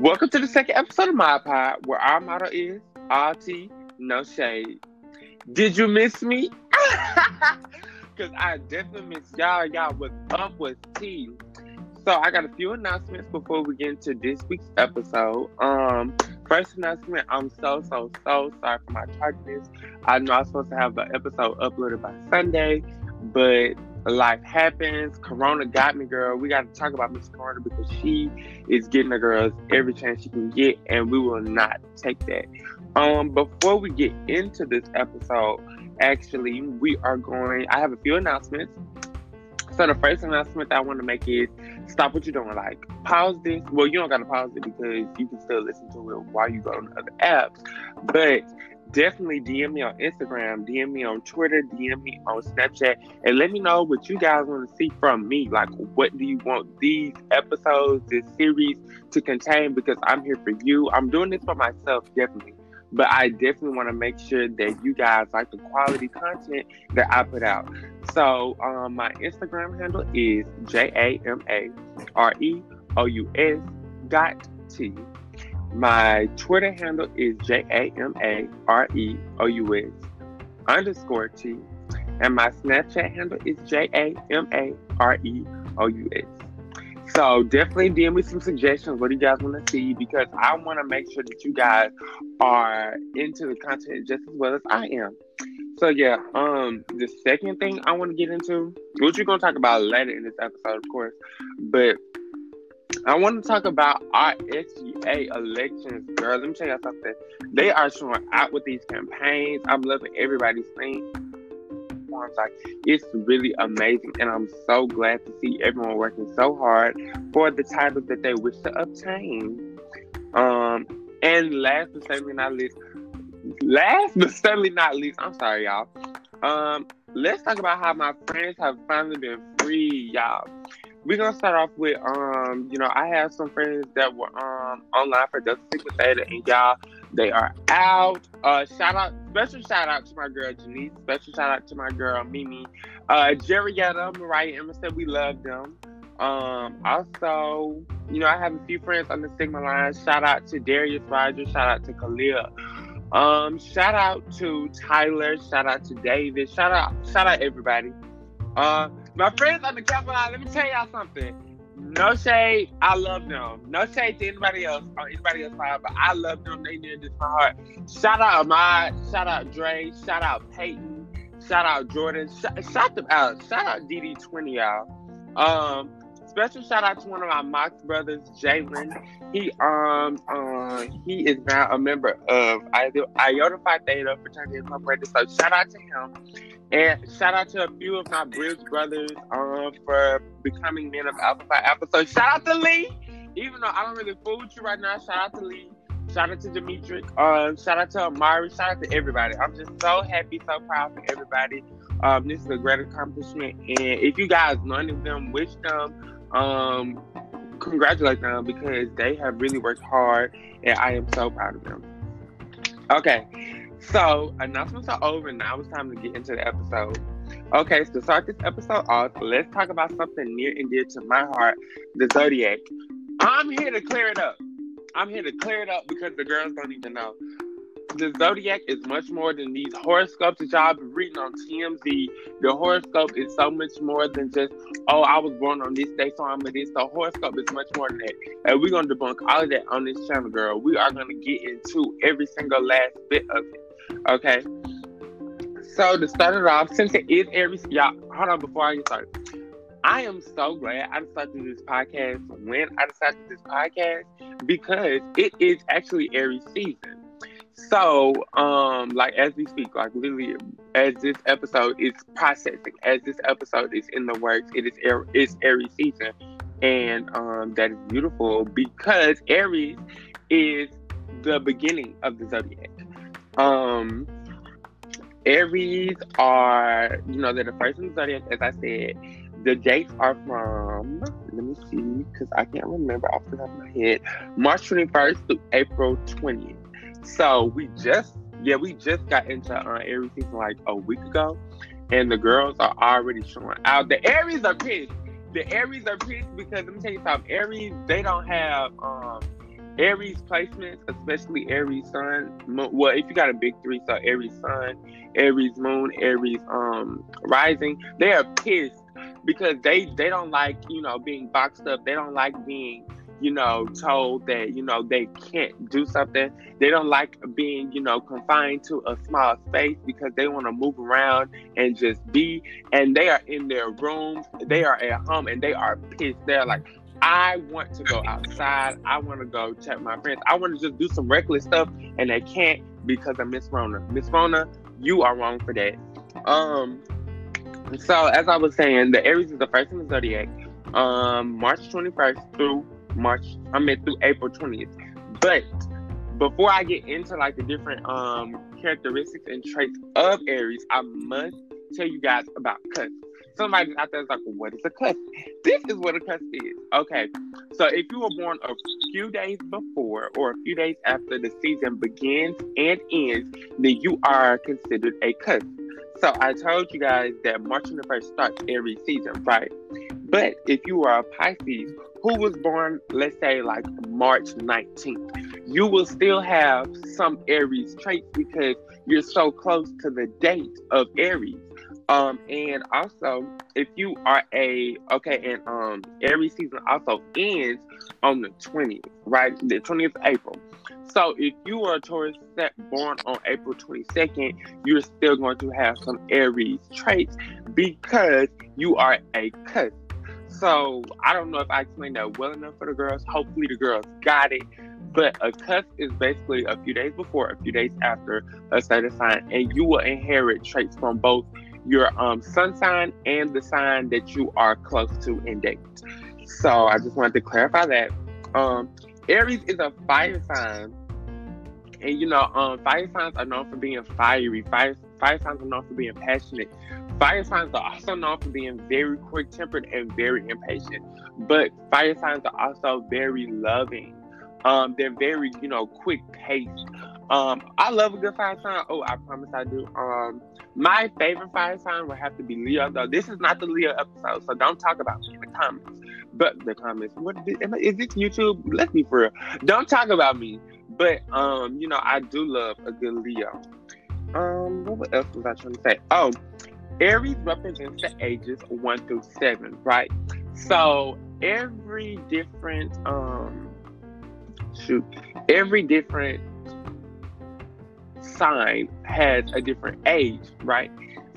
Welcome to the second episode of my pod, where our motto is all no shade. Did you miss me? Because I definitely miss y'all. Y'all was up with tea. So I got a few announcements before we get into this week's episode. Um, first announcement, I'm so so so sorry for my tardiness. I know I was supposed to have the episode uploaded by Sunday, but life happens. Corona got me, girl. We got to talk about Miss Corona because she is getting the girls every chance she can get, and we will not take that. Um, before we get into this episode, actually, we are going. I have a few announcements. So the first announcement I want to make is stop what you're doing. Like pause this. Well, you don't gotta pause it because you can still listen to it while you go on other apps. But definitely DM me on Instagram, DM me on Twitter, DM me on Snapchat, and let me know what you guys want to see from me. Like, what do you want these episodes, this series to contain? Because I'm here for you. I'm doing this for myself, definitely. But I definitely want to make sure that you guys like the quality content that I put out. So, um, my Instagram handle is J A M A R E O U S dot T. My Twitter handle is J A M A R E O U S underscore T. And my Snapchat handle is J A M A R E O U S. So definitely DM me some suggestions. What do you guys want to see? Because I want to make sure that you guys are into the content just as well as I am. So yeah, um, the second thing I want to get into, which we're gonna talk about later in this episode, of course, but I want to talk about our SGA elections, girl. Let me tell you something. They are showing out with these campaigns. I'm loving everybody's thing. Like it's really amazing, and I'm so glad to see everyone working so hard for the titles that they wish to obtain. Um, and last but certainly not least, last but certainly not least, I'm sorry, y'all. Um, let's talk about how my friends have finally been free, y'all we're gonna start off with um, you know, I have some friends that were um online for Delta Sigma Theta, and y'all, they are out. Uh, shout out, special shout out to my girl Janice. Special shout out to my girl Mimi. Uh, Jerrietta, Mariah, Emma said we love them. Um, also, you know, I have a few friends on the Sigma line. Shout out to Darius Rogers. Shout out to Khalil. Um, shout out to Tyler. Shout out to David. Shout out, shout out everybody. Uh, my friends on the Capitol, let me tell y'all something. No shade, I love them. No shade to anybody else or anybody else, but I love them. They near this my heart. Shout out Ahmad, shout out Dre, shout out Peyton, shout out Jordan, Sh- shout them out. Shout out DD20, y'all. Um, special shout out to one of my Mox brothers, Jalen. He um uh, he is now a member of Iota Phi Theta Fraternity Incorporated. So shout out to him. And shout out to a few of my Bridge brothers um, for becoming men of Alpha Phi Alpha. So shout out to Lee. Even though I don't really fool with you right now, shout out to Lee. Shout out to Dimitri. Um, shout out to Amari. Shout out to everybody. I'm just so happy, so proud for everybody. Um, this is a great accomplishment. And if you guys any of them, wish them, um, congratulate them because they have really worked hard and I am so proud of them. Okay. So announcements are over. Now it's time to get into the episode. Okay, so start this episode off, let's talk about something near and dear to my heart, the zodiac. I'm here to clear it up. I'm here to clear it up because the girls don't even know. The zodiac is much more than these horoscopes that y'all been reading on TMZ. The horoscope is so much more than just, oh, I was born on this day, so I'm a this. The horoscope is much more than that. And we're gonna debunk all of that on this channel, girl. We are gonna get into every single last bit of it. Okay. So to start it off, since it is Aries, y'all, hold on before I get started. I am so glad I decided to do this podcast when I decided to do this podcast because it is actually Aries season. So, um, like as we speak, like literally, as this episode is processing, as this episode is in the works, it is it's Aries season, and um, that is beautiful because Aries is the beginning of the zodiac. Um, Aries are, you know, they're the first in the zodiac, as I said. The dates are from, let me see, because I can't remember off the top of my head, March 21st to April 20th. So we just, yeah, we just got into uh, Aries season like a week ago. and the girls are already showing out. The Aries are pissed. The Aries are pissed because let me tell you something. Aries, they don't have um Aries placements, especially Aries Sun. Well, if you got a big three, so Aries Sun, Aries Moon, Aries um Rising, they are pissed because they they don't like you know being boxed up. They don't like being you know told that you know they can't do something. They don't like being you know confined to a small space because they want to move around and just be. And they are in their rooms. They are at home and they are pissed. They're like, I want to go outside. I want to go check my friends. I want to just do some reckless stuff, and they can't because of Miss Rona. Miss Rona, you are wrong for that. Um. So as I was saying, the Aries is the first in the zodiac. Um, March 21st through March. I mean through April 20th. But before I get into like the different um characteristics and traits of Aries, I must tell you guys about cusp somebody out there is like, what is a cusp? This is what a cusp is. Okay. So if you were born a few days before or a few days after the season begins and ends, then you are considered a cusp. So I told you guys that March 21st starts every season, right? But if you are a Pisces who was born, let's say like March 19th, you will still have some Aries traits because you're so close to the date of Aries. Um, and also, if you are a okay, and um, every season also ends on the twentieth, right? The twentieth of April. So if you are a Taurus set born on April twenty second, you're still going to have some Aries traits because you are a cusp. So I don't know if I explained that well enough for the girls. Hopefully the girls got it. But a cusp is basically a few days before, a few days after a certain sign, and you will inherit traits from both your um, sun sign and the sign that you are close to in date. So I just wanted to clarify that. Um, Aries is a fire sign, and you know, um, fire signs are known for being fiery. Fire fire signs are known for being passionate. Fire signs are also known for being very quick tempered and very impatient. But fire signs are also very loving. Um, they're very, you know, quick paced. Um, I love a good fire sign. Oh, I promise I do. Um, my favorite fire sign would have to be Leo, though. This is not the Leo episode, so don't talk about me in the comments. But the comments, what is this YouTube? Let's be for real. Don't talk about me. But um, you know, I do love a good Leo. Um, what else was I trying to say? Oh, Aries represents the ages one through seven, right? So every different um shoot, every different sign has a different age, right?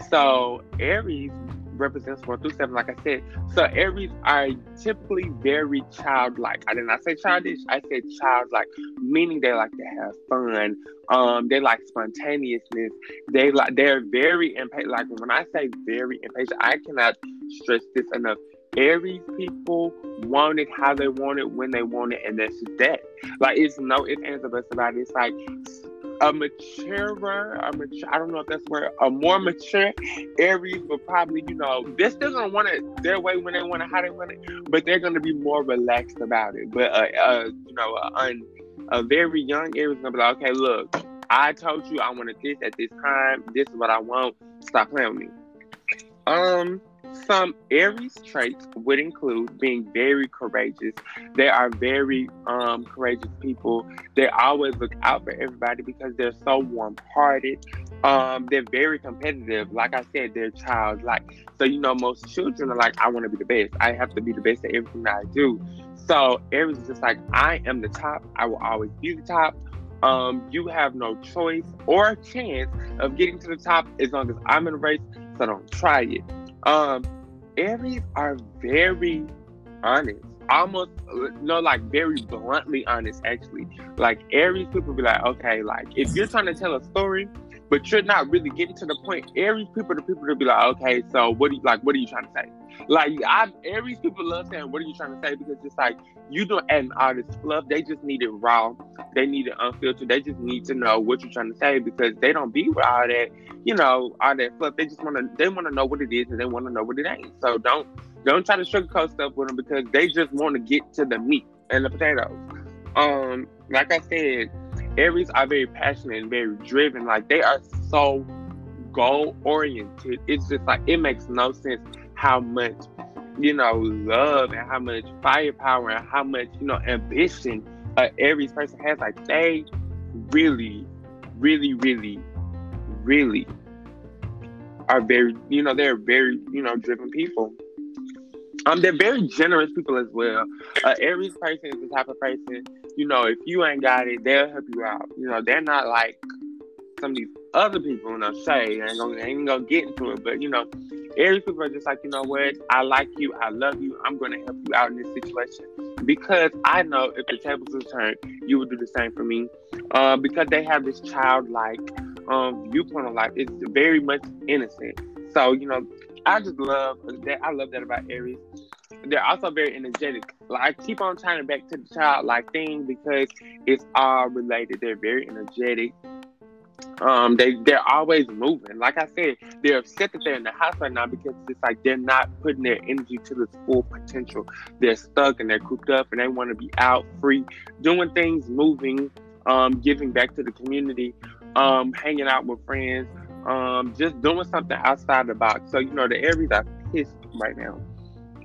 So Aries represents one through seven, like I said. So Aries are typically very childlike. I did not say childish. I said childlike, meaning they like to have fun. Um, they like spontaneousness. They like they're very impatient. Like when I say very impatient, I cannot stress this enough. Aries people want it how they want it when they want it, and that's that. Like it's no ifs ands or buts about it. It's like a maturer, a mature, I don't know if that's where a more mature Aries will probably, you know, they're still gonna want it their way when they want it, how they want it, but they're gonna be more relaxed about it. But uh, uh you know, a, a very young Aries gonna be like, okay, look, I told you I wanted this at this time. This is what I want. Stop playing with me. Um, some Aries traits would include being very courageous. They are very um, courageous people. They always look out for everybody because they're so warm hearted. Um, they're very competitive. Like I said, they're childlike. So, you know, most children are like, I want to be the best. I have to be the best at everything I do. So, Aries is just like, I am the top. I will always be the top. Um, you have no choice or chance of getting to the top as long as I'm in the race. So, don't try it. Um, Aries are very honest, almost no, like very bluntly honest. Actually, like Aries people be like, okay, like if you're trying to tell a story, but you're not really getting to the point. Aries people, the people to be like, okay, so what do you like? What are you trying to say? Like, I Aries people love saying, "What are you trying to say?" Because it's like you don't add all this fluff. They just need it raw. They need it unfiltered. They just need to know what you're trying to say because they don't be with all that, you know, all that fluff. They just want to. They want to know what it is and they want to know what it ain't. So don't don't try to sugarcoat stuff with them because they just want to get to the meat and the potatoes. Um, like I said, Aries are very passionate and very driven. Like they are so goal oriented. It's just like it makes no sense how much you know love and how much firepower and how much you know ambition uh, Aries person has. Like they really, really, really, really are very you know they're very you know driven people. Um, they're very generous people as well. Uh, Aries person is the type of person, you know, if you ain't got it, they'll help you out. You know, they're not like some of these other people, you know, say, ain't gonna, ain't gonna get into it, but you know, Aries people are just like, you know what, I like you, I love you, I'm gonna help you out in this situation because I know if the tables were turned, you would do the same for me. Uh, because they have this childlike um, viewpoint of life. It's very much innocent. So you know, I just love that. I love that about Aries. They're also very energetic. Like I keep on trying to back to the childlike thing because it's all related. They're very energetic. Um, they they're always moving. Like I said, they're upset that they're in the house right now because it's like they're not putting their energy to its full potential. They're stuck and they're cooped up, and they want to be out, free, doing things, moving, um, giving back to the community, um, hanging out with friends, um, just doing something outside the box. So you know the Aries are pissed right now,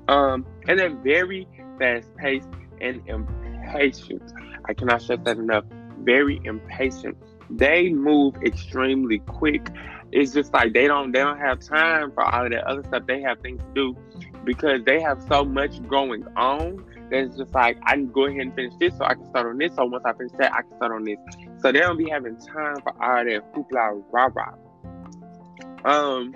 um, and they're very fast paced and impatient. I cannot stress that enough. Very impatient they move extremely quick. It's just like they don't they don't have time for all of that other stuff. They have things to do because they have so much going on. That's just like I can go ahead and finish this, so I can start on this. So once I finish that, I can start on this. So they don't be having time for all that hoopla rah rah. Um,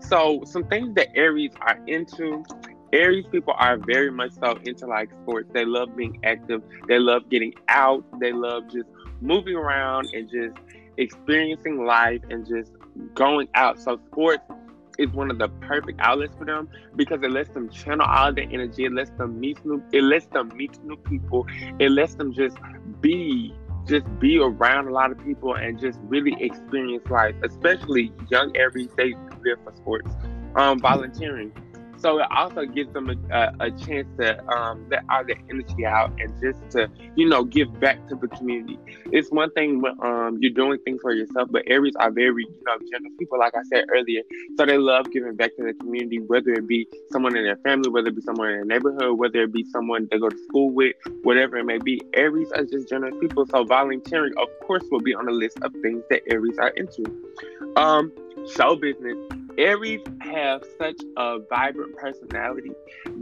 so some things that Aries are into. Aries people are very much so into like sports. They love being active. They love getting out. They love just moving around and just experiencing life and just going out. So sports is one of the perfect outlets for them because it lets them channel all their energy. It lets them meet new. It lets them meet new people. It lets them just be, just be around a lot of people and just really experience life. Especially young Aries, they live for sports. Um, volunteering so it also gives them a, a, chance to um, let all their energy out and just to, you know, give back to the community. It's one thing when um, you're doing things for yourself, but Aries are very, you know, generous people, like I said earlier. So they love giving back to the community, whether it be someone in their family, whether it be someone in their neighborhood, whether it be someone they go to school with, whatever it may be. Aries are just generous people. So volunteering, of course, will be on the list of things that Aries are into. Um, show business Aries have such a vibrant personality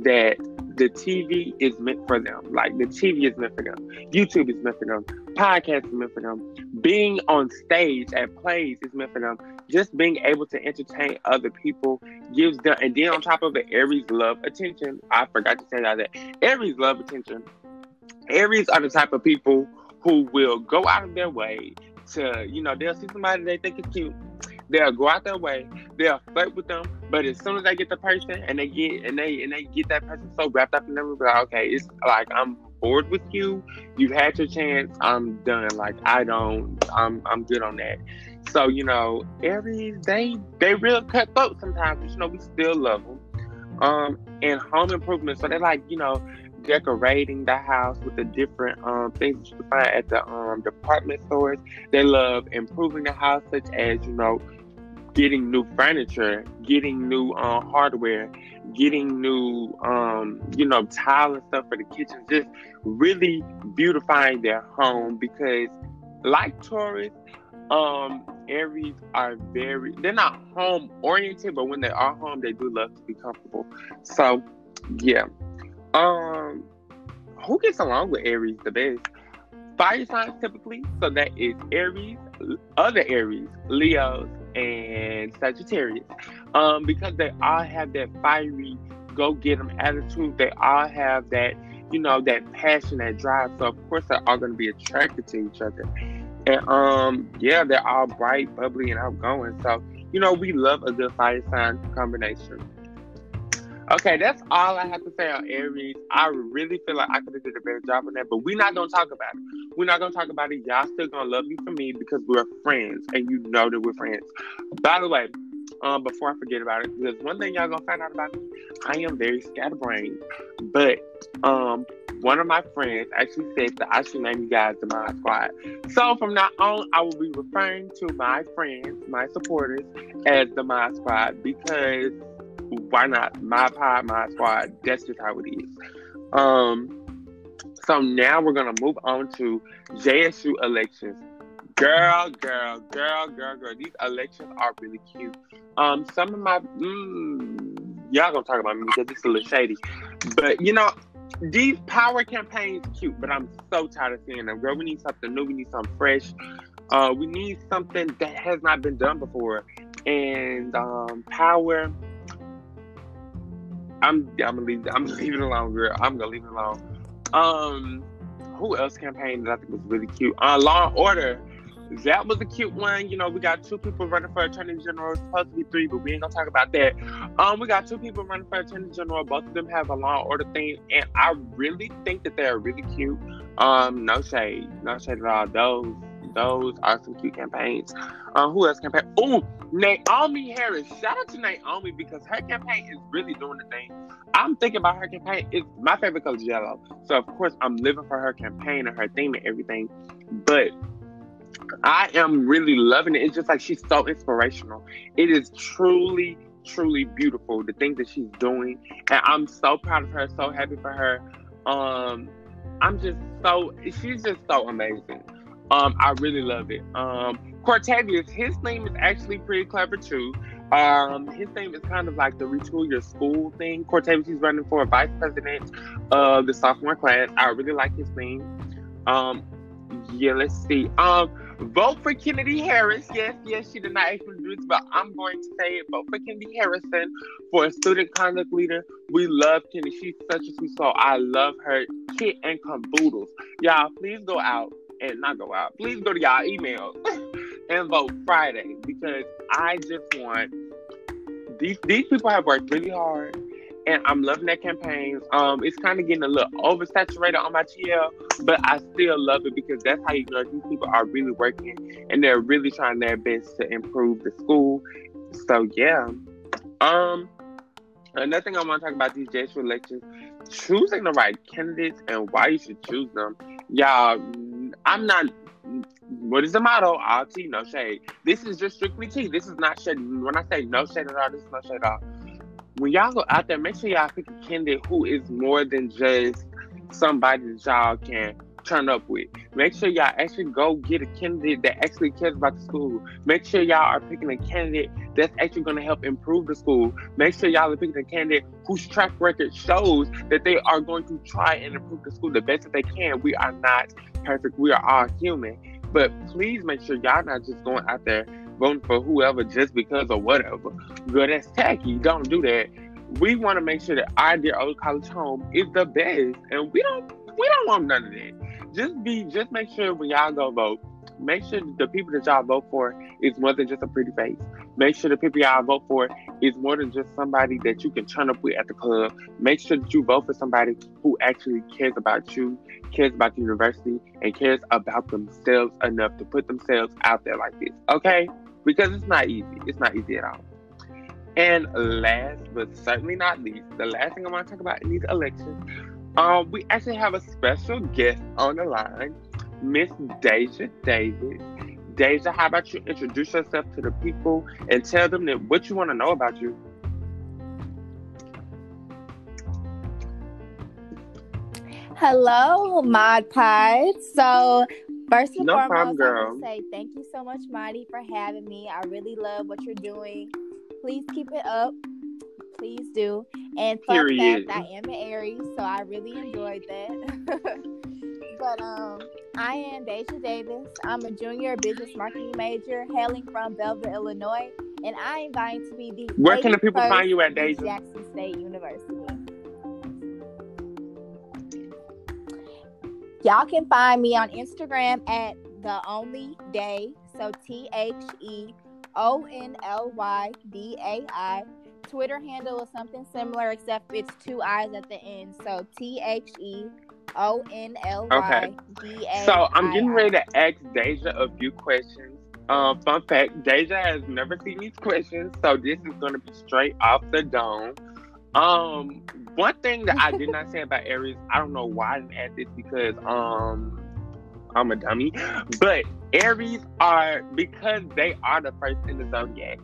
that the TV is meant for them. Like the TV is meant for them. YouTube is meant for them. Podcast is meant for them. Being on stage at plays is meant for them. Just being able to entertain other people gives them, and then on top of it, Aries love attention. I forgot to say that. Aries love attention. Aries are the type of people who will go out of their way to, you know, they'll see somebody they think is cute They'll go out their way. They'll flirt with them. But as soon as they get the person and they get and they and they get that person so wrapped up in them, like, okay, it's like I'm bored with you. You've had your chance. I'm done. Like I don't. I'm I'm good on that. So you know, Aries, they they real cutthroat sometimes, but you know we still love them. Um, and home improvement. So they're like you know decorating the house with the different um, things you can find at the um, department stores. They love improving the house, such as you know getting new furniture, getting new uh, hardware, getting new, um, you know, tile and stuff for the kitchen, just really beautifying their home because, like Taurus, um, Aries are very, they're not home oriented, but when they are home, they do love to be comfortable. So, yeah. Um, who gets along with Aries the best? Fire signs typically, so that is Aries, other Aries, Leos, and Sagittarius. Um, because they all have that fiery go get them attitude. They all have that, you know, that passion, that drive. So of course they're all gonna be attracted to each other. And um, yeah, they're all bright, bubbly, and outgoing. So, you know, we love a good fire sign combination. Okay, that's all I have to say on Aries. I really feel like I could have did a better job on that, but we're not gonna talk about it. We're not gonna talk about it. Y'all still gonna love me for me because we're friends, and you know that we're friends. By the way, um, before I forget about it, there's one thing y'all gonna find out about me. I am very scatterbrained, but um, one of my friends actually said that I should name you guys the Mod Squad. So from now on, I will be referring to my friends, my supporters, as the Mod Squad because why not? My pod, my squad. That's just how it is. Um, so now we're gonna move on to JSU elections. Girl, girl, girl, girl, girl. These elections are really cute. Um, some of my mm, y'all gonna talk about me because it's a little shady, but you know, these power campaigns cute, but I'm so tired of seeing them. Girl, we need something new. We need something fresh. Uh, we need something that has not been done before. And um, power. I'm I'm gonna leave I'm gonna it alone, girl. I'm gonna leave it alone. Um, who else campaigned that I think was really cute? Uh, Law and Order. That was a cute one. You know, we got two people running for attorney general. It's supposed to be three, but we ain't gonna talk about that. Um, we got two people running for attorney general. Both of them have a law and order theme, and I really think that they're really cute. Um, no shade, no shade at all. Those those are some cute campaigns. Uh, who else campaign? Oh, Naomi Harris. Shout out to Naomi because her campaign is really doing the thing. I'm thinking about her campaign. It's my favorite color is yellow. So of course I'm living for her campaign and her theme and everything. But I am really loving it. It's just like she's so inspirational. It is truly, truly beautiful the things that she's doing. And I'm so proud of her, so happy for her. Um, I'm just so she's just so amazing. Um, I really love it. Um, Cortavious, his name is actually pretty clever too. Um, his name is kind of like the retool your school thing. Cortavious, he's running for vice president of the sophomore class. I really like his name. Um, yeah, let's see. Um, vote for Kennedy Harris. Yes, yes, she did not actually do this, but I'm going to say it. Vote for Kennedy Harrison for a student conduct leader. We love Kennedy. She's such a sweet soul. I love her kit and caboodles. Y'all, please go out and not go out, please go to y'all emails and vote Friday because I just want these these people have worked really hard and I'm loving their campaigns. Um, it's kind of getting a little oversaturated on my TL, but I still love it because that's how you know these people are really working and they're really trying their best to improve the school. So yeah. Um, another thing I want to talk about these JSU elections: choosing the right candidates and why you should choose them. Y'all, I'm not. What is the motto? All tea, no shade. This is just strictly tea. This is not shade. When I say no shade at all, this is no shade at all. When y'all go out there, make sure y'all pick a candidate who is more than just somebody that y'all can turn up with. Make sure y'all actually go get a candidate that actually cares about the school. Make sure y'all are picking a candidate that's actually going to help improve the school. Make sure y'all are picking a candidate whose track record shows that they are going to try and improve the school the best that they can. We are not perfect. We are all human. But please make sure y'all not just going out there voting for whoever just because of whatever. Girl, that's tacky. Don't do that. We want to make sure that our dear old college home is the best, and we don't we don't want none of that just be just make sure when y'all go vote, make sure the people that y'all vote for is more than just a pretty face. Make sure the people y'all vote for is more than just somebody that you can turn up with at the club. Make sure that you vote for somebody who actually cares about you, cares about the university, and cares about themselves enough to put themselves out there like this. Okay? Because it's not easy. It's not easy at all. And last but certainly not least, the last thing I want to talk about in these elections um, we actually have a special guest on the line, Miss Deja Davis. Deja, how about you introduce yourself to the people and tell them that what you want to know about you? Hello, Mod Pod. So, first and no foremost, problem, girl. I want to say thank you so much, Marty, for having me. I really love what you're doing. Please keep it up please do. And fun Period. fact, I am an Aries, so I really enjoyed that. but um, I am Deja Davis. I'm a junior business marketing major hailing from Belleville, Illinois, and I am going to be the where can the people find you at Deja? Jackson State University. Y'all can find me on Instagram at the only day. So T H E O N L Y D A I Twitter handle is something similar, except it's two I's at the end. So T H E O N L Y D A. So I'm getting ready to ask Deja a few questions. Um, fun fact: Deja has never seen these questions, so this is going to be straight off the dome. Um, one thing that I did not say about Aries, I don't know why I didn't add this because um I'm a dummy. But Aries are because they are the first in the zodiac.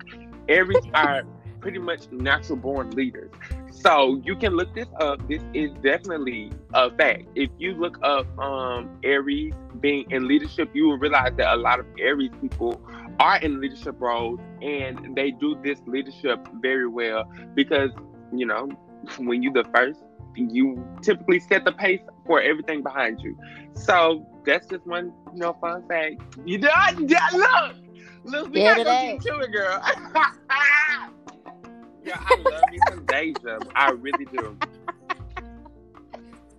Aries are pretty much natural born leaders. So you can look this up. This is definitely a fact. If you look up um, Aries being in leadership, you will realize that a lot of Aries people are in leadership roles and they do this leadership very well because, you know, when you're the first, you typically set the pace for everything behind you. So that's just one, you know, fun fact. You done? Look, look, we gotta go get to it, girl. yeah, I love me some Deja. I really do.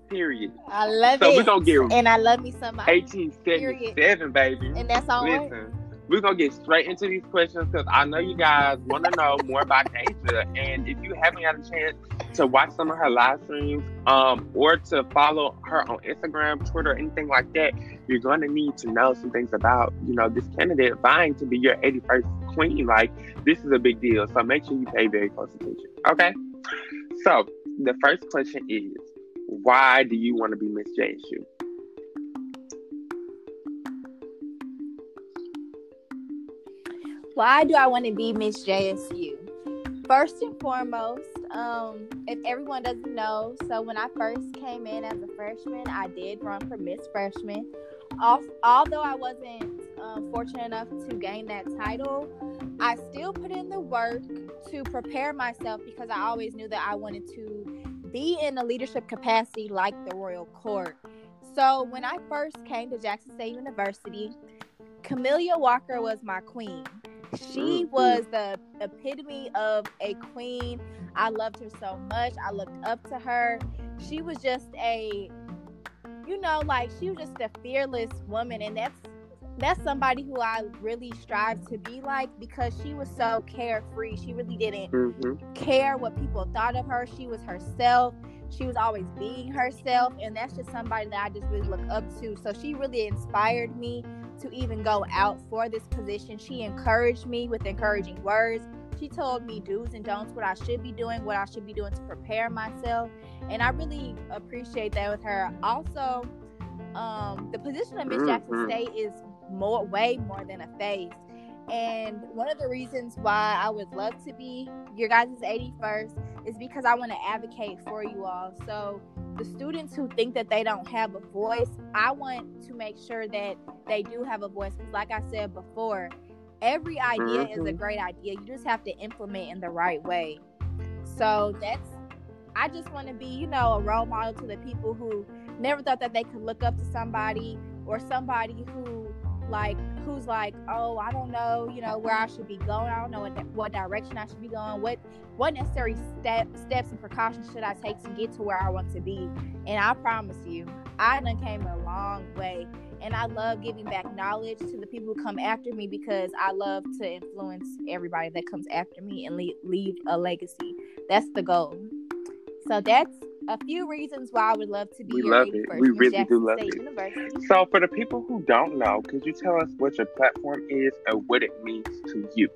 Period. I love so it. So we're gonna get and I love me some 1877, baby. And that's all. Listen. Right? we're gonna get straight into these questions because I know you guys want to know more about Deja. And if you haven't had a chance to watch some of her live streams, um, or to follow her on Instagram, Twitter, anything like that, you're gonna need to know some things about, you know, this candidate vying to be your 81st queen. Like, this is a big deal. So make sure you pay very close attention. Okay. So the first question is, why do you want to be Miss JSU? Why do I want to be Miss JSU? First and foremost, um, if everyone doesn't know, so when I first came in as a freshman, I did run for Miss Freshman. Although I wasn't um, fortunate enough to gain that title, I still put in the work to prepare myself because I always knew that I wanted to be in a leadership capacity like the Royal Court. So when I first came to Jackson State University, Camellia Walker was my queen. She mm-hmm. was the epitome of a queen. I loved her so much. I looked up to her. She was just a, you know, like she was just a fearless woman, and that's that's somebody who I really strive to be like because she was so carefree. She really didn't mm-hmm. care what people thought of her. She was herself. She was always being herself, and that's just somebody that I just really look up to. So she really inspired me to even go out for this position. She encouraged me with encouraging words. She told me do's and don'ts, what I should be doing, what I should be doing to prepare myself. And I really appreciate that with her. Also, um, the position of Miss mm-hmm. Jackson State is more way more than a face. And one of the reasons why I would love to be your guys' 81st is because I want to advocate for you all. So the students who think that they don't have a voice, I want to make sure that they do have a voice. Because, like I said before, every idea mm-hmm. is a mm-hmm. great idea. You just have to implement in the right way. So that's, I just want to be, you know, a role model to the people who never thought that they could look up to somebody or somebody who like who's like, oh, I don't know, you know, where I should be going. I don't know what, what direction I should be going. What what necessary step, steps and precautions should I take to get to where I want to be? And I promise you, I done came a long way. And I love giving back knowledge to the people who come after me because I love to influence everybody that comes after me and leave, leave a legacy. That's the goal. So that's a few reasons why I would love to be we love it. We really Jackson do love State it. University. So, for the people who don't know, could you tell us what your platform is and what it means to you?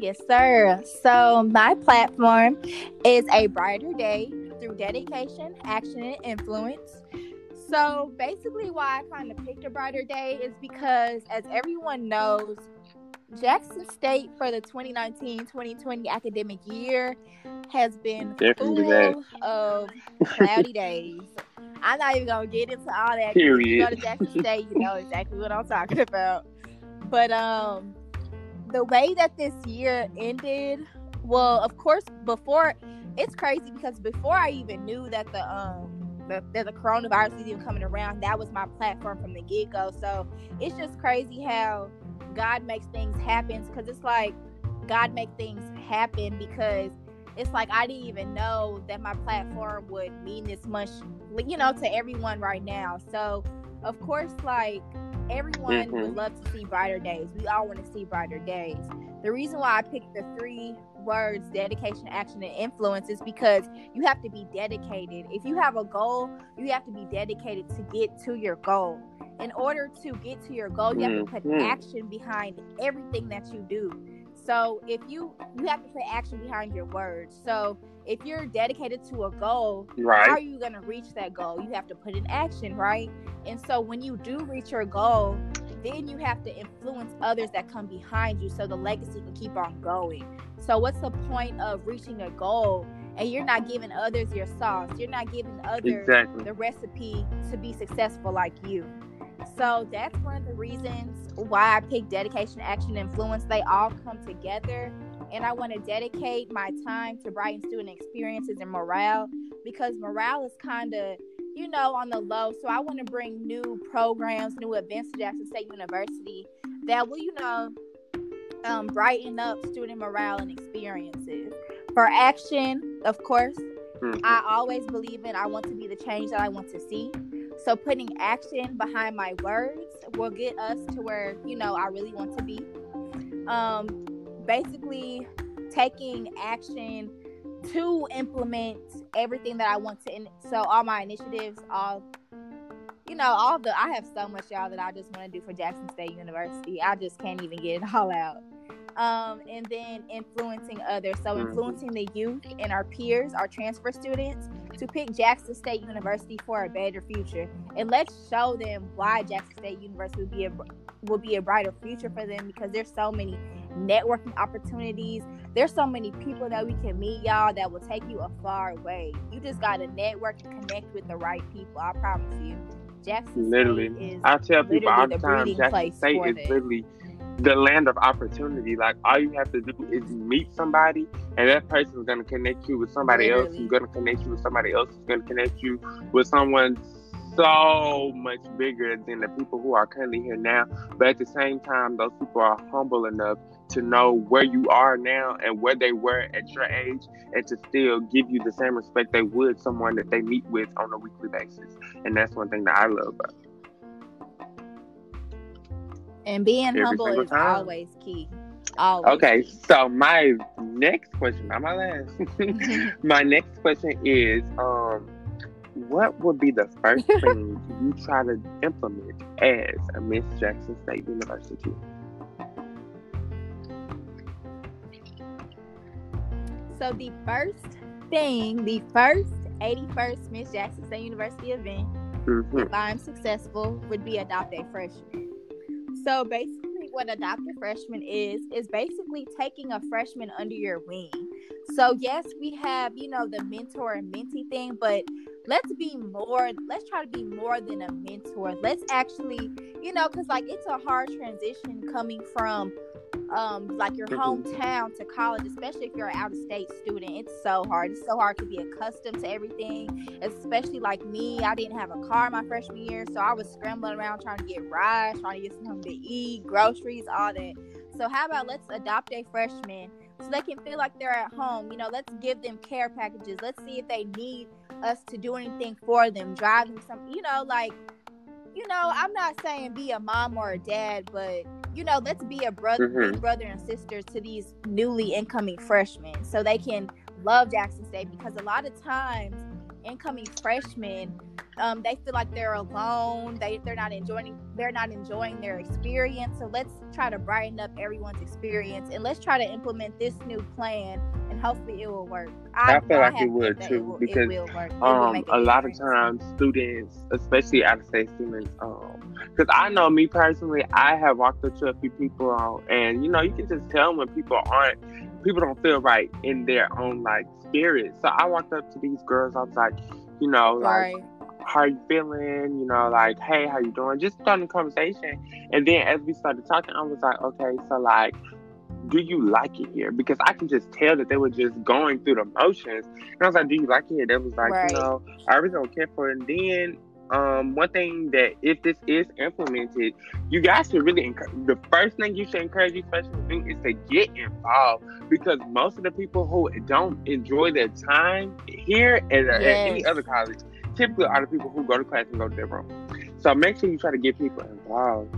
Yes, sir. So, my platform is a brighter day dedication, action, and influence. So, basically, why I kind of picked a brighter day is because, as everyone knows, Jackson State for the 2019-2020 academic year has been Definitely full that. of cloudy days. I'm not even gonna get into all that. Period. You go to Jackson State, you know exactly what I'm talking about. But um, the way that this year ended, well, of course, before it's crazy because before I even knew that the um the, that the coronavirus was even coming around, that was my platform from the get go. So it's just crazy how God makes things happen because it's like God make things happen because it's like I didn't even know that my platform would mean this much, you know, to everyone right now. So, of course, like everyone mm-hmm. would love to see brighter days. We all want to see brighter days. The reason why I picked the three words dedication, action, and influence is because you have to be dedicated. If you have a goal, you have to be dedicated to get to your goal in order to get to your goal, you have to put mm-hmm. action behind everything that you do. So if you you have to put action behind your words. So if you're dedicated to a goal, right. how are you going to reach that goal? You have to put in action, right? And so when you do reach your goal, then you have to influence others that come behind you so the legacy can keep on going. So what's the point of reaching a goal and you're not giving others your sauce? You're not giving others exactly. the recipe to be successful like you. So that's one of the reasons why I picked dedication, action, influence. They all come together. And I want to dedicate my time to Brighton student experiences and morale because morale is kind of, you know, on the low. So I want to bring new programs, new events to Jackson State University that will, you know, um, brighten up student morale and experiences. For action, of course, mm-hmm. I always believe in I want to be the change that I want to see. So putting action behind my words will get us to where, you know, I really want to be. Um, basically taking action to implement everything that I want to. In- so all my initiatives, all you know, all the I have so much y'all that I just want to do for Jackson State University. I just can't even get it all out. Um, and then influencing others. So mm-hmm. influencing the youth and our peers, our transfer students, to pick Jackson State University for a better future. And let's show them why Jackson State University will be a will be a brighter future for them because there's so many networking opportunities. There's so many people that we can meet, y'all, that will take you a far way. You just got to network and connect with the right people. I promise you. Jackson literally. State is I tell people all the, time, Jackson State is literally the land of opportunity. Like all you have to do is meet somebody, and that person is going to connect you with somebody else. Who's going to connect you with somebody else. Who's going to connect you with someone so much bigger than the people who are currently here now. But at the same time, those people are humble enough to know where you are now and where they were at your age and to still give you the same respect they would someone that they meet with on a weekly basis. And that's one thing that I love about it. And being Every humble is time. always key. Always. Okay, so my next question, not my last. my next question is um what would be the first thing you try to implement as a Miss Jackson State University? So the first thing, the first 81st Miss Jackson State University event, Mhm. if I'm successful, would be adopt a freshman. So basically, what a freshman is is basically taking a freshman under your wing. So yes, we have you know the mentor and mentee thing, but let's be more. Let's try to be more than a mentor. Let's actually, you know, because like it's a hard transition coming from um like your hometown to college especially if you're an out of state student it's so hard. It's so hard to be accustomed to everything especially like me i didn't have a car my freshman year so i was scrambling around trying to get rides trying to get something to eat groceries all that. So how about let's adopt a freshman so they can feel like they're at home you know let's give them care packages let's see if they need us to do anything for them drive them some you know like you know i'm not saying be a mom or a dad but you know, let's be a brother, Mhm. brother and sister to these newly incoming freshmen, so they can love Jackson State. Because a lot of times, incoming freshmen, um, they feel like they're alone. They they're not enjoying they're not enjoying their experience. So let's try to brighten up everyone's experience, and let's try to implement this new plan, and hopefully it will work. I feel like it would, too, because, it will will um make a lot of times students especially out of state students um because i know me personally i have walked up to a few people um, and you know you can just tell when people aren't people don't feel right in their own like spirit so i walked up to these girls i was like you know like Right. how you feeling you know like hey how you doing just starting a conversation and then as we started talking i was like okay so like do you like it here? Because I can just tell that they were just going through the motions. And I was like, do you like it here? They was like, Right. you know, I really don't care for it. And then um, one thing that if this is implemented, you guys should really encourage. The first thing you should encourage these freshmen to do is to get involved because most of the people who don't enjoy their time here and at any other college typically are the people who go to class and go to their room. So make sure you try to get people involved.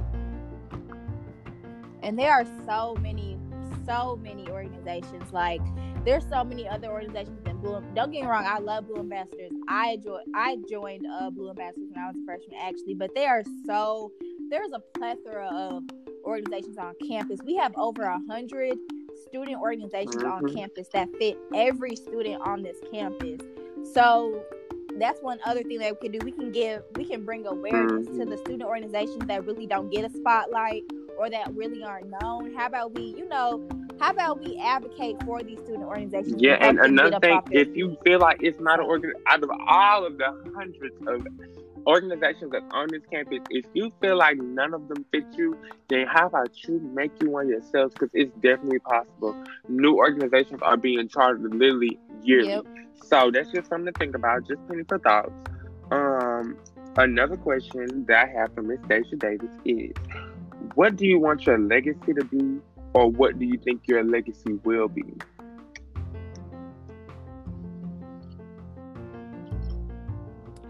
and there are so many so many organizations like there's so many other organizations than blue don't get me wrong i love blue ambassadors i enjoy i joined uh blue ambassadors when i was a freshman actually but they are so there's a plethora of organizations on campus we have over a hundred student organizations on Mhm. campus that fit every student on this campus. So that's one other thing that we can do. We can give, we can bring awareness to the student organizations that really don't get a spotlight or that really aren't known. How about we, you know, how about we advocate for these student organizations? Yeah, and another thing, if you feel like it's not an organ, out of all of the hundreds of organizations that's on this campus, if you feel like none of them fit you, then how about you make you one yourselves? Because it's definitely possible. New organizations are being chartered literally yearly. Yep. So that's just something to think about. Just plenty for thoughts. Um, another question that I have for Miss Deja Davis is, what do you want your legacy to be, or what do you think your legacy will be?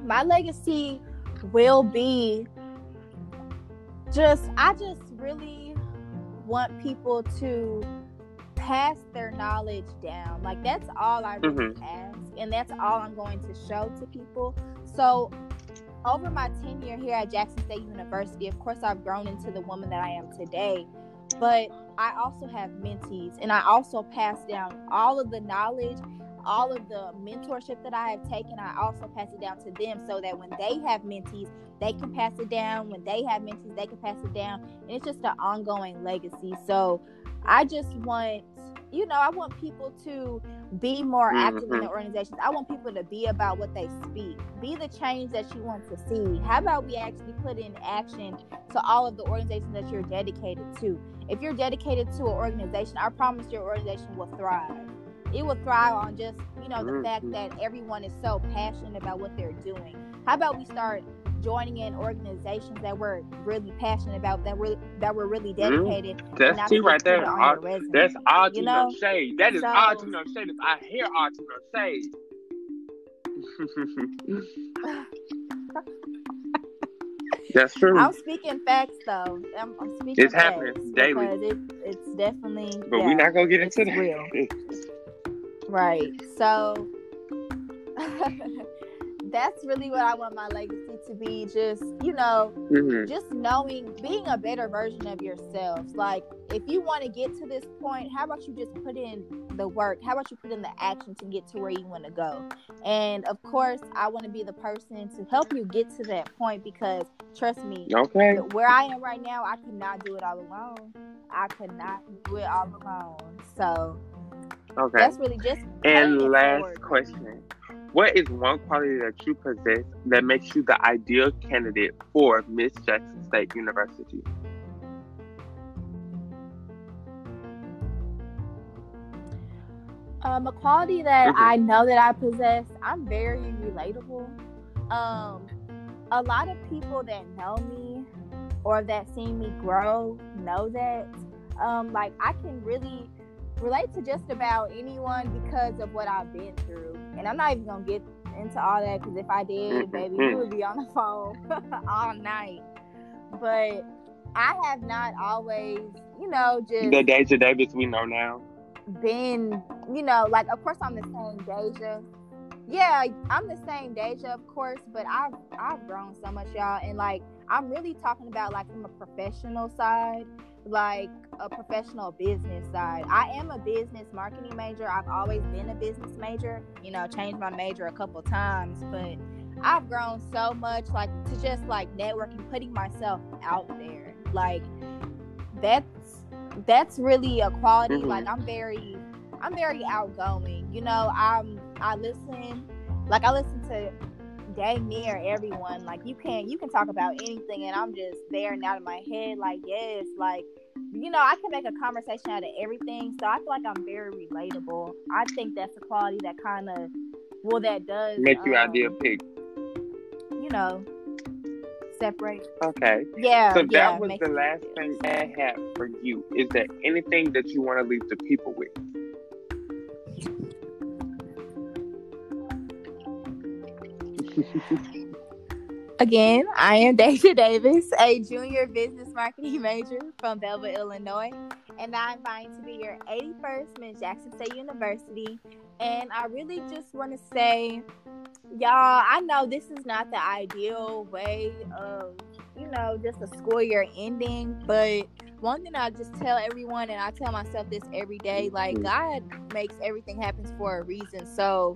my legacy will be just I just really want people to pass their knowledge down. Like that's all I really mm-hmm. ask and that's all I'm going to show to people. So over my tenure here at Jackson State University, of course I've grown into the woman that I am today. But I also have mentees and I also pass down all of the knowledge all of the mentorship that I have taken, I also pass it down to them so that when they have mentees, they can pass it down. When they have mentees, they can pass it down. And it's just an ongoing legacy. So I just want, you know, I want people to be more active in the organizations. I want people to be about what they speak, be the change that you want to see. How about we actually put in action to all of the organizations that you're dedicated to? If you're dedicated to an organization, I promise your organization will thrive it will thrive on just you know the Mhm. fact that everyone is so passionate about what they're doing how about we start joining in organizations that we're really passionate about that we're that we're really mm-hmm. dedicated and That's not T right there. on All- your resume. That's all You know? shade. That is So- no shade. I hear no shade. That's true. I'm speaking facts though. I'm, I'm speaking It's happening daily. it, it's definitely but yeah, we're not gonna get into that. real. right. So that's really what I want my legacy to be. Just you know, Mhm. just knowing being a better version of yourselves like if you want to get to this point how about you just put in the work how about you put in the action to get to where you want to go and of course i want to be the person to help you get to that point because trust me Okay. where i am right now i could not do it all alone i could not do it all alone so Okay. that's really just And last forward. question. What is one quality that you possess that makes you the ideal candidate for Miss Jackson State University? Um, a quality that Mhm. I know that I possess, I'm very relatable. Um, a lot of people that know me or that see me grow know that. Um, like I can really relate to just about anyone because of what I've been through, and I'm not even gonna get into all that because if I did, baby, you would be on the phone all night. But I have not always, you know, just The Deja Davis we know now. been, you know, like of course I'm the same Deja. Yeah, I'm the same Deja, of course, but I've I've grown so much, y'all, and like I'm really talking about like from a professional side, like a professional business side. I am a business marketing major. I've always been a business major. You know, changed my major a couple times, but I've grown so much, like to just like networking, putting myself out there, like that's that's really a quality. Mhm. Like I'm very I'm very outgoing. You know, I'm I listen like I listen to dang near everyone. Like you can you can talk about anything and I'm just there and out of my head, like, yes, like you know, I can make a conversation out of everything. So I feel like I'm very relatable. I think that's a quality that kind of well that does Make you um, ideal pick. you know separate Okay. yeah So yeah, that was the last thing I have for you. Is there anything that you want to leave the people with? Again, I am Deja Davis, a junior business marketing major from Belleville, Illinois, and I'm vying to be your 81st Miss Jackson State University. And I really just want to say, y'all, I know this is not the ideal way of, you know, just a school year ending, but one thing I just tell everyone, and I tell myself this every day, like Mhm. God makes everything happen for a reason. So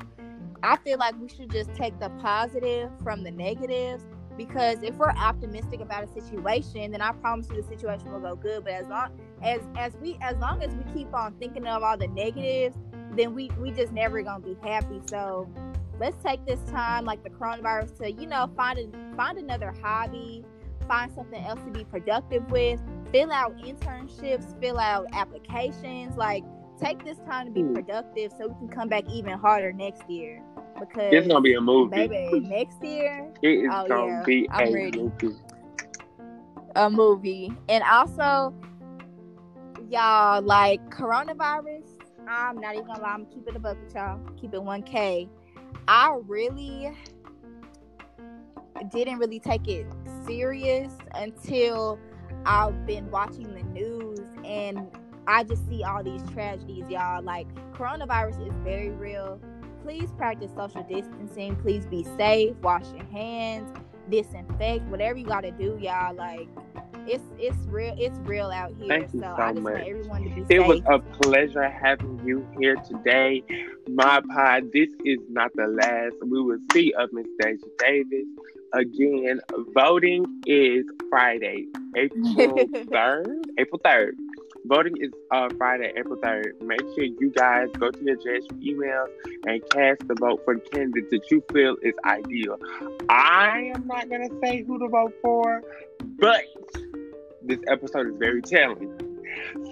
I feel like we should just take the positive from the negatives because if we're optimistic about a situation, then I promise you the situation will go good. But as long as as we as long as we keep on thinking of all the negatives, then we we just never gonna be happy. So let's take this time, like the coronavirus, to you know find a, find another hobby, find something else to be productive with, fill out internships, fill out applications, like take this time to be Hmm. productive so we can come back even harder next year. Because It's gonna be a movie. baby, next year It is Oh, gonna yeah. be I'm a ready. movie. a movie. And also, y'all, like coronavirus, I'm not even gonna lie, I'm keeping it a buck with y'all. Keep it 1K. I really didn't really take it serious until I've been watching the news and I just see all these tragedies, y'all. Like coronavirus is very real. Please practice social distancing. Please be safe. Wash your hands. Disinfect. Whatever you gotta do, y'all. Like it's it's real. It's real out here. Thank you so so I just much. want everyone to be It safe. was a pleasure having you here today. My pod, this is not the last. We will see of Miss Deja Davis. Again, voting is Friday, April 3rd. April 3rd. Voting is uh, Friday, April 3rd. Make sure you guys go to your JSU emails and cast the vote for the candidate that you feel is ideal. I am not going to say who to vote for, but this episode is very telling.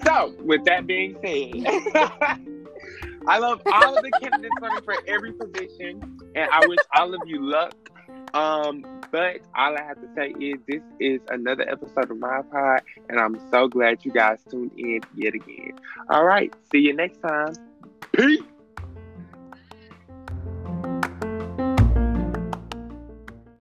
So, with that being said, I love all of the candidates running for every position, and I wish all of you luck. Um, but all I have to say is this is another episode of my pod, and I'm so glad you guys tuned in yet again. All right, see you next time. Peace.